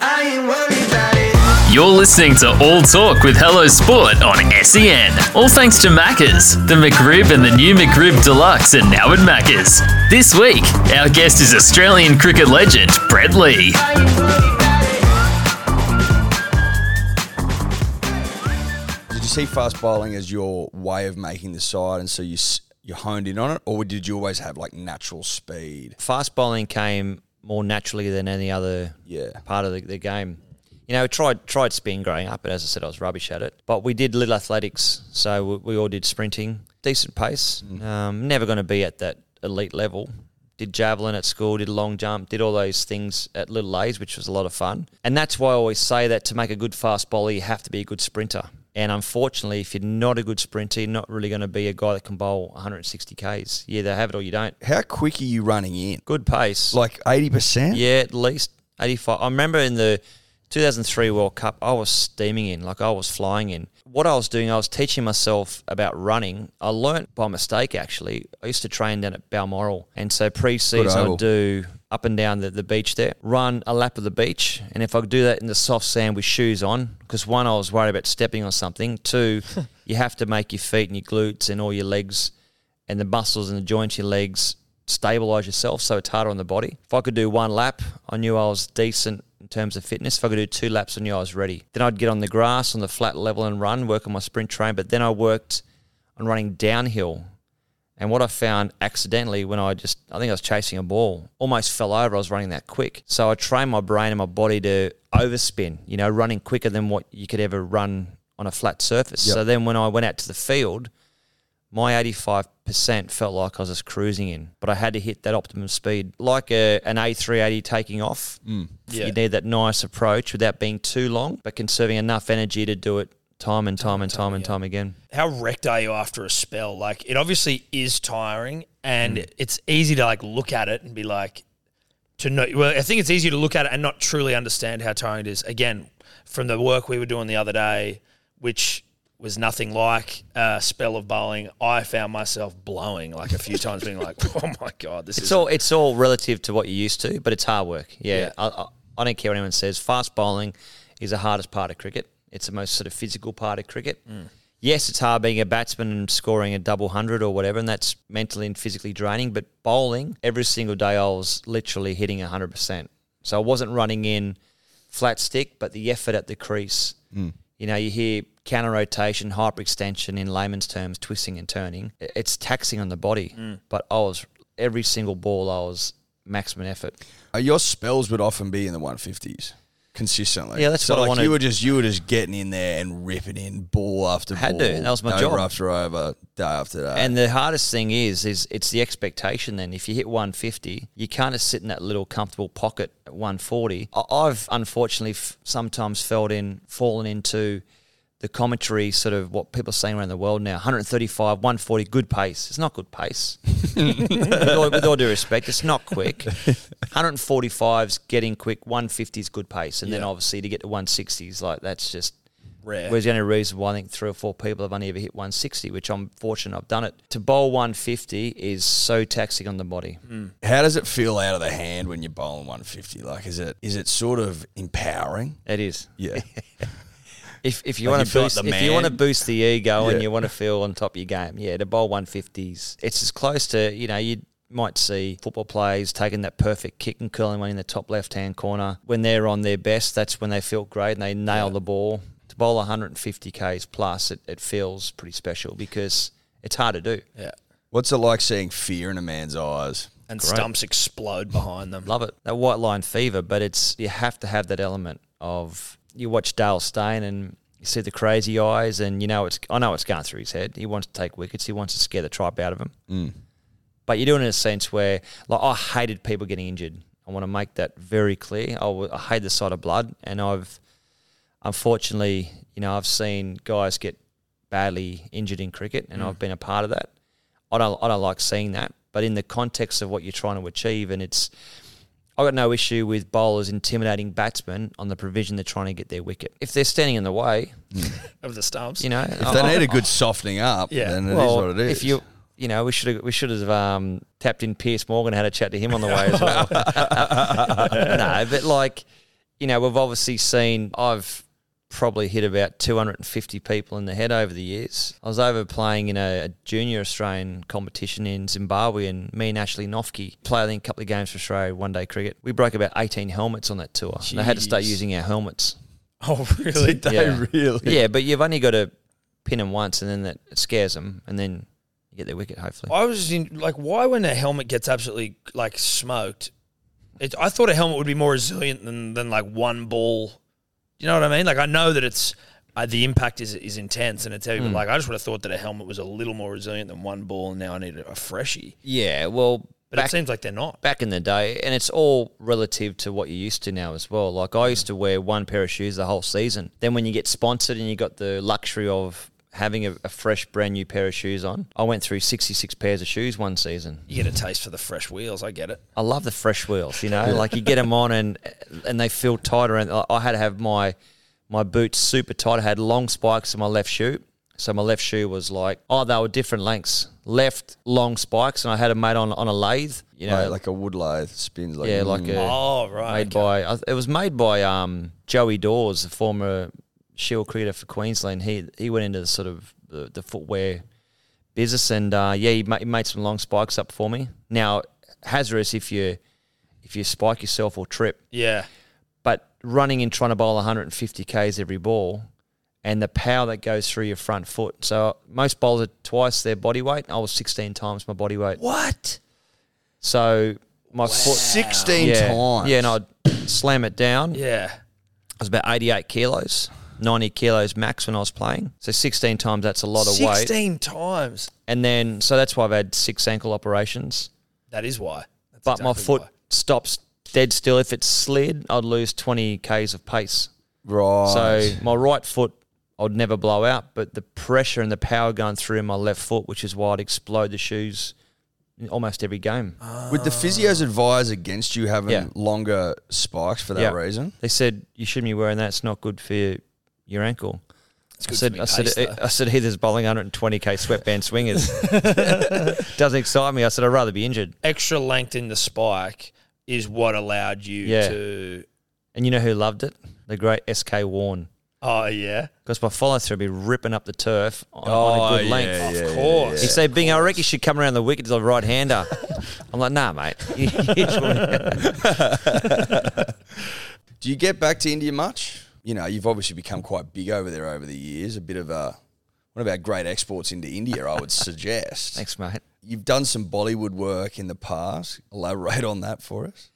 I ain't worried about it. You're listening to All Talk with Hello Sport on SEN. All thanks to Maccas. The McRib and the new McRib Deluxe are now at Maccas. This week, our guest is Australian cricket legend Brett Lee. I ain't worried about it. Did you see fast bowling as your way of making the side, and so you you honed in on it, or did you always have like natural speed? fast bowling came more naturally than any other Yeah. part of the, the game. You know, tried tried spin growing up, but as I said, I was rubbish at it. But we did little athletics, so we, we all did sprinting, decent pace. Um, never going to be at that elite level. Did javelin at school, did long jump, did all those things at little age, which was a lot of fun. And that's why I always say that to make a good fast bowler, you have to be a good sprinter. And unfortunately, if you're not a good sprinter, you're not really going to be a guy that can bowl 160 Ks. You either have it or you don't. How quick are you running in? Good pace. Like eighty percent? Yeah, at least 85. I remember in the 2003 World Cup, I was steaming in, like I was flying in. What I was doing, I was teaching myself about running. I learnt by mistake, actually. I used to train down at Balmoral. And so pre season. I'd do up and down the, the beach there, run a lap of the beach. And if I could do that in the soft sand with shoes on, because one, I was worried about stepping on something. Two, you have to make your feet and your glutes and all your legs and the muscles and the joints in your legs stabilize yourself so it's harder on the body. If I could do one lap, I knew I was decent in terms of fitness. If I could do two laps, I knew I was ready. Then I'd get on the grass on the flat level and run, work on my sprint train. But then I worked on running downhill. And what I found accidentally when I just, I think I was chasing a ball, almost fell over. I was running that quick. So I trained my brain and my body to overspin, you know, running quicker than what you could ever run on a flat surface. Yep. So then when I went out to the field, my 85% felt like I was just cruising in, but I had to hit that optimum speed. Like a, an A380 taking off, mm. Yeah. you need that nice approach without being too long, but conserving enough energy to do it time and time and time and time again. How wrecked are you after a spell? Like it obviously is tiring, and Mm. it's easy to like look at it and be like, to know. Well, I think it's easy to look at it and not truly understand how tiring it is. Again, from the work we were doing the other day, which was nothing like a spell of bowling, I found myself blowing like a few times, being like, "Oh my god, this It's is all it's all relative to what you're used to, but it's hard work. Yeah, Yeah. I, I, I don't care what anyone says. Fast bowling is the hardest part of cricket. It's the most sort of physical part of cricket. Mm. Yes, it's hard being a batsman and scoring a double hundred or whatever, and that's mentally and physically draining. But bowling, every single day, I was literally hitting hundred percent. So I wasn't running in flat stick, but the effort at the crease. Mm. You know, you hear counter rotation, hyperextension in layman's terms, twisting and turning. It's taxing on the body. Mm. But I was every single ball, I was maximum effort. Uh, your spells would often be in the one fifties consistently. Yeah, that's so what I like wanted. You were just you were just getting in there and ripping in ball after Had ball. to. That was my over job. after over, day after day. And the hardest thing is, is it's the expectation. Then, if you hit 150, you can't just sit in that little comfortable pocket at 140. I- I've unfortunately f- sometimes felt in, fallen into the commentary, sort of what people are saying around the world now. 135, 140, good pace. It's not good pace. with, all, with all due respect, it's not quick. 145's getting quick. 150's good pace, and then obviously to get to 160s, like that's just rare. Whereas the only reason why I think three or four people have only ever hit 160, which I'm fortunate I've done it. To bowl 150 is so taxing on the body. Hmm. How does it feel out of the hand when you're bowling 150? Like, is it is it sort of empowering? It is. Yeah. If, if you Like want to feel like boost, the if you want to boost the ego Yeah. and you want to feel on top of your game, yeah, to bowl 150s, it's as close to you know you might see football players taking that perfect kick and curling one in the top left hand corner when they're on their best. That's when they feel great and they nail the ball. To bowl 150 k's plus, it, it feels pretty special because it's hard to do. yeah. What's it like seeing fear in a man's eyes? And stumps explode behind them. Love it. That white line fever, but it's you have to have that element of you watch Dale Steyn and you see the crazy eyes and you know it's I know it's going through his head. He wants to take wickets, he wants to scare the tripe out of him. Mm. But you're doing it in a sense where like I hated people getting injured. I want to make that very clear. I, w- I hate the sight of blood, and I've unfortunately, you know, I've seen guys get badly injured in cricket, and mm. I've been a part of that. I don't, I don't like seeing that, but in the context of what you're trying to achieve, and it's, I got no issue with bowlers intimidating batsmen on the provision they're trying to get their wicket. If they're standing in the way, of the stumps. you know, If they need a good softening up, Yeah. then it is well, what it is. If you, you know, we should have we should have um, tapped in Piers Morgan, had a chat to him on the way as well. no, but like, you know, we've obviously seen. I've probably hit about 250 people in the head over the years. I was over playing in a, a junior Australian competition in Zimbabwe, and me and Ashley Noffke played a couple of games for Australia one day cricket. We broke about 18 helmets on that tour. And they had to start using our helmets. oh, really? they Yeah. really? Yeah, but you've only got to pin them once, and then that scares them, and then you get their wicket. Hopefully, I was in, like, why when a helmet gets absolutely like smoked? It, I thought a helmet would be more resilient than than like one ball. You know what I mean? Like I know that it's uh, the impact is is intense and it's heavy, Hmm. but like I just would have thought that a helmet was a little more resilient than one ball, and now I need a, a freshie. yeah. Well, But back it seems like they're not. back in the day, and it's all relative to what you're used to now as well. Like I used to wear one pair of shoes the whole season. Then when you get sponsored and you got the luxury of having a, a fresh, brand new pair of shoes on, I went through 66 pairs of shoes one season. You get a taste for the fresh wheels. I get it. I love the fresh wheels. You know, like you get them on and and they feel tighter. And I- I had to have my my boots super tight. I had long spikes in my left shoe, so my left shoe was like oh they were different lengths. Left long spikes, and I had them made on on a lathe. You know, Like, like a wood lathe spins like yeah, like mm. a Oh right. made by it was made by um, Joey Dawes, the former Shield cricketer for Queensland. He he went into the sort of the, the footwear business, and uh, yeah, he, ma- he made some long spikes up for me. Now hazardous if you if you spike yourself or trip, yeah. but running and trying to bowl 150 k's every ball. And the power that goes through your front foot. So most bowlers are twice their body weight. I was 16 times my body weight. What? So my foot, 16 yeah, times. Yeah, and I'd slam it down. Yeah. I was about 88 kilos, 90 kilos max when I was playing. So 16 times, that's a lot of weight. Sixteen times. And then, so that's why I've had six ankle operations. That is why. That's But my foot why. stops dead still. If it slid, I'd lose 20 Ks of pace. Right. So my right foot, I'd never blow out, but the pressure and the power going through my left foot, which is why I'd explode the shoes in almost every game. Would the physios advise against you having Yeah. longer spikes for that Yeah. reason? They said you shouldn't be wearing that. It's not good for your, your ankle. I said, for me I said, taste. I said, Heather's bowling 120k sweatband swingers. Doesn't excite me. I said, I'd rather be injured. extra length in the spike is what allowed you Yeah. to. And you know who loved it? The great SK Warne. Oh yeah, Because my follow through would be ripping up the turf on, Oh, on a good yeah, length. of course. He said, Binga, I reckon you should come around the wicket as a right hander. I'm like, nah, mate. You- you just wanna- Do you get back to India much? You know, you've obviously become quite big over there over the years. A bit of a one of our great exports into India, I would suggest. Thanks, mate. You've done some Bollywood work in the past. Elaborate on that for us.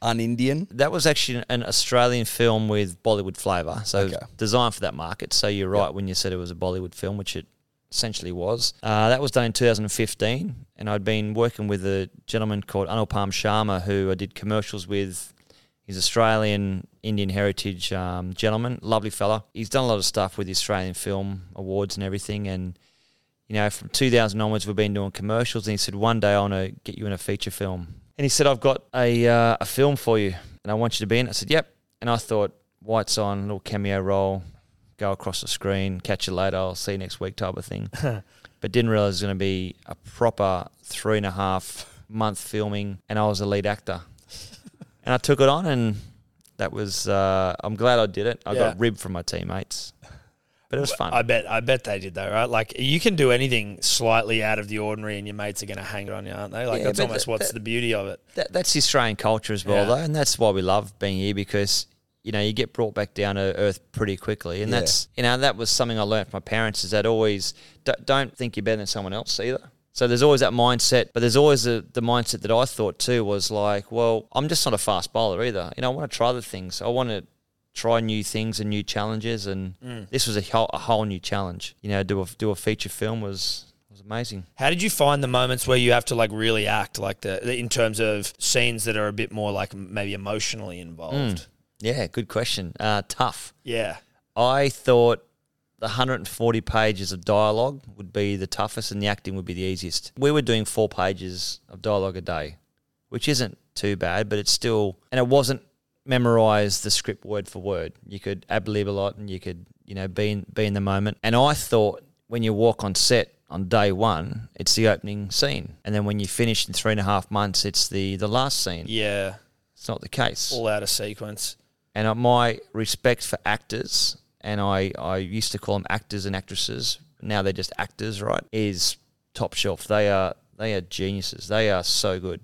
Un-Indian. That was actually an Australian film with Bollywood flavour, so Okay. designed for that market. So you're right when you said it was a Bollywood film, which it essentially was. Uh, that was done in 2015, and I'd been working with a gentleman called Anupam Sharma, who I did commercials with. He's Australian Indian heritage um, gentleman, lovely fella. He's done a lot of stuff with the Australian Film Awards and everything, and you know, from 2000 onwards, we've been doing commercials. And he said, one day I want to get you in a feature film. And he said, I've got a, uh, a film for you and I want you to be in it. I said, yep. And I thought, whites on, little cameo role, go across the screen, catch you later, I'll see you next week type of thing. but didn't realize it was going to be a proper three and a half month filming and I was a lead actor. And I took it on and that was, uh, I'm glad I did it. I Yeah. got ribbed from my teammates. But it was fun. I bet. I bet they did though, right? Like you can do anything slightly out of the ordinary, and your mates are going to hang it on you, aren't they? Like Yeah, that's almost that- what's that- the beauty of it. that, that's the Australian culture as well, Yeah. though, and that's why we love being here because you know you get brought back down to earth pretty quickly, and Yeah. that's you know that was something I learned from my parents is that always don't, don't think you're better than someone else either. So there's always that mindset, but there's always the, the mindset that I thought too was like, well, I'm just not a fast bowler either. You know, I want to try the things. I want to try new things and new challenges, and Mm. this was a whole, a whole new challenge. You know, do a do a feature film was was amazing. How did you find the moments where you have to like really act like the, the- in terms of scenes that are a bit more like maybe emotionally involved? Yeah, good question. Uh, tough. Yeah. I thought the 140 pages of dialogue would be the toughest and the acting would be the easiest. We were doing four pages of dialogue a day, which isn't too bad, but it's still, and it wasn't memorize the script word for word. You could ad lib a lot and you could, you know, be in, be in the moment. And I thought when you walk on set on day one, it's the opening scene. And then when you finish in three and a half months, it's the, the last scene. Yeah. It's not the case All out of sequence. and my respect for actors, and I, I used to call them actors and actresses. Now they're just actors, right? Is top shelf. They are they are geniuses. They are so good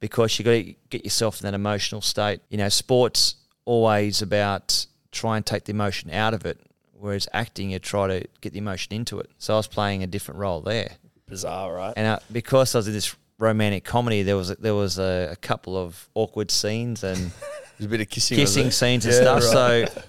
because you got to get yourself in that emotional state. You know, sports always about try and take the emotion out of it, whereas acting you try to get the emotion into it. So I was playing a different role there. Bizarre, right? And uh, because I was in this romantic comedy, there was a, there was a, a couple of awkward scenes and There's a bit of kissing. kissing scenes and Yeah, stuff. right. So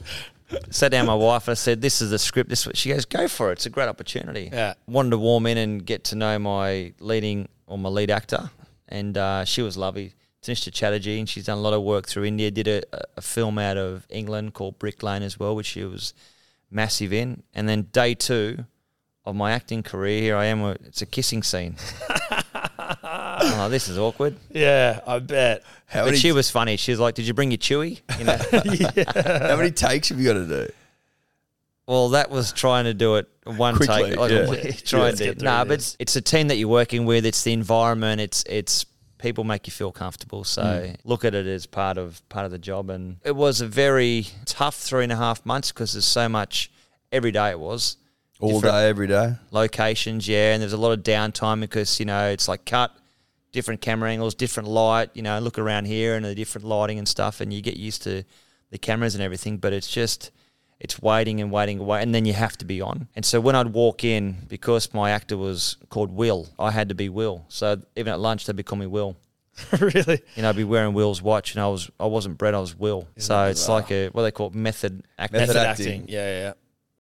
sat down with my wife and I said, "This is the script." This she goes, "Go for it. It's a great opportunity." Yeah. Wanted to warm in and get to know my leading or my lead actor, and uh, she was lovely. Tannishtha Chatterjee, and she's done a lot of work through India. Did a, a film out of England called Brick Lane as well, which she was massive in. And then day two of my acting career, here I am. It's a kissing scene. oh, this is awkward. Yeah, I bet. How But many, she was funny. She was like, "Did you bring your chewy?" You know. how many takes have you got to do? Well, that was trying to do it one Quickly, take. Like yeah. a trying let's to. get through Nah, but it's, it's a team that you're working with. It's the environment. It's it's people make you feel comfortable. So Mm. look at it as part of part of the job. And it was a very tough three and a half months because there's so much. Every day it was All day, every day. locations, yeah, and there's a lot of downtime because you know it's like cut, different camera angles, different light. You know, look around here and the different lighting and stuff, and you get used to the cameras and everything. But it's just it's waiting and waiting away, and then you have to be on. And so when I'd walk in, because my actor was called Will, I had to be Will. So even at lunch, they'd be calling me Will. really? You know, I'd be wearing Will's watch, and I was I wasn't Brett, I was Will. so it's like a what they call it, method acting. Method Method acting. acting. Yeah, yeah.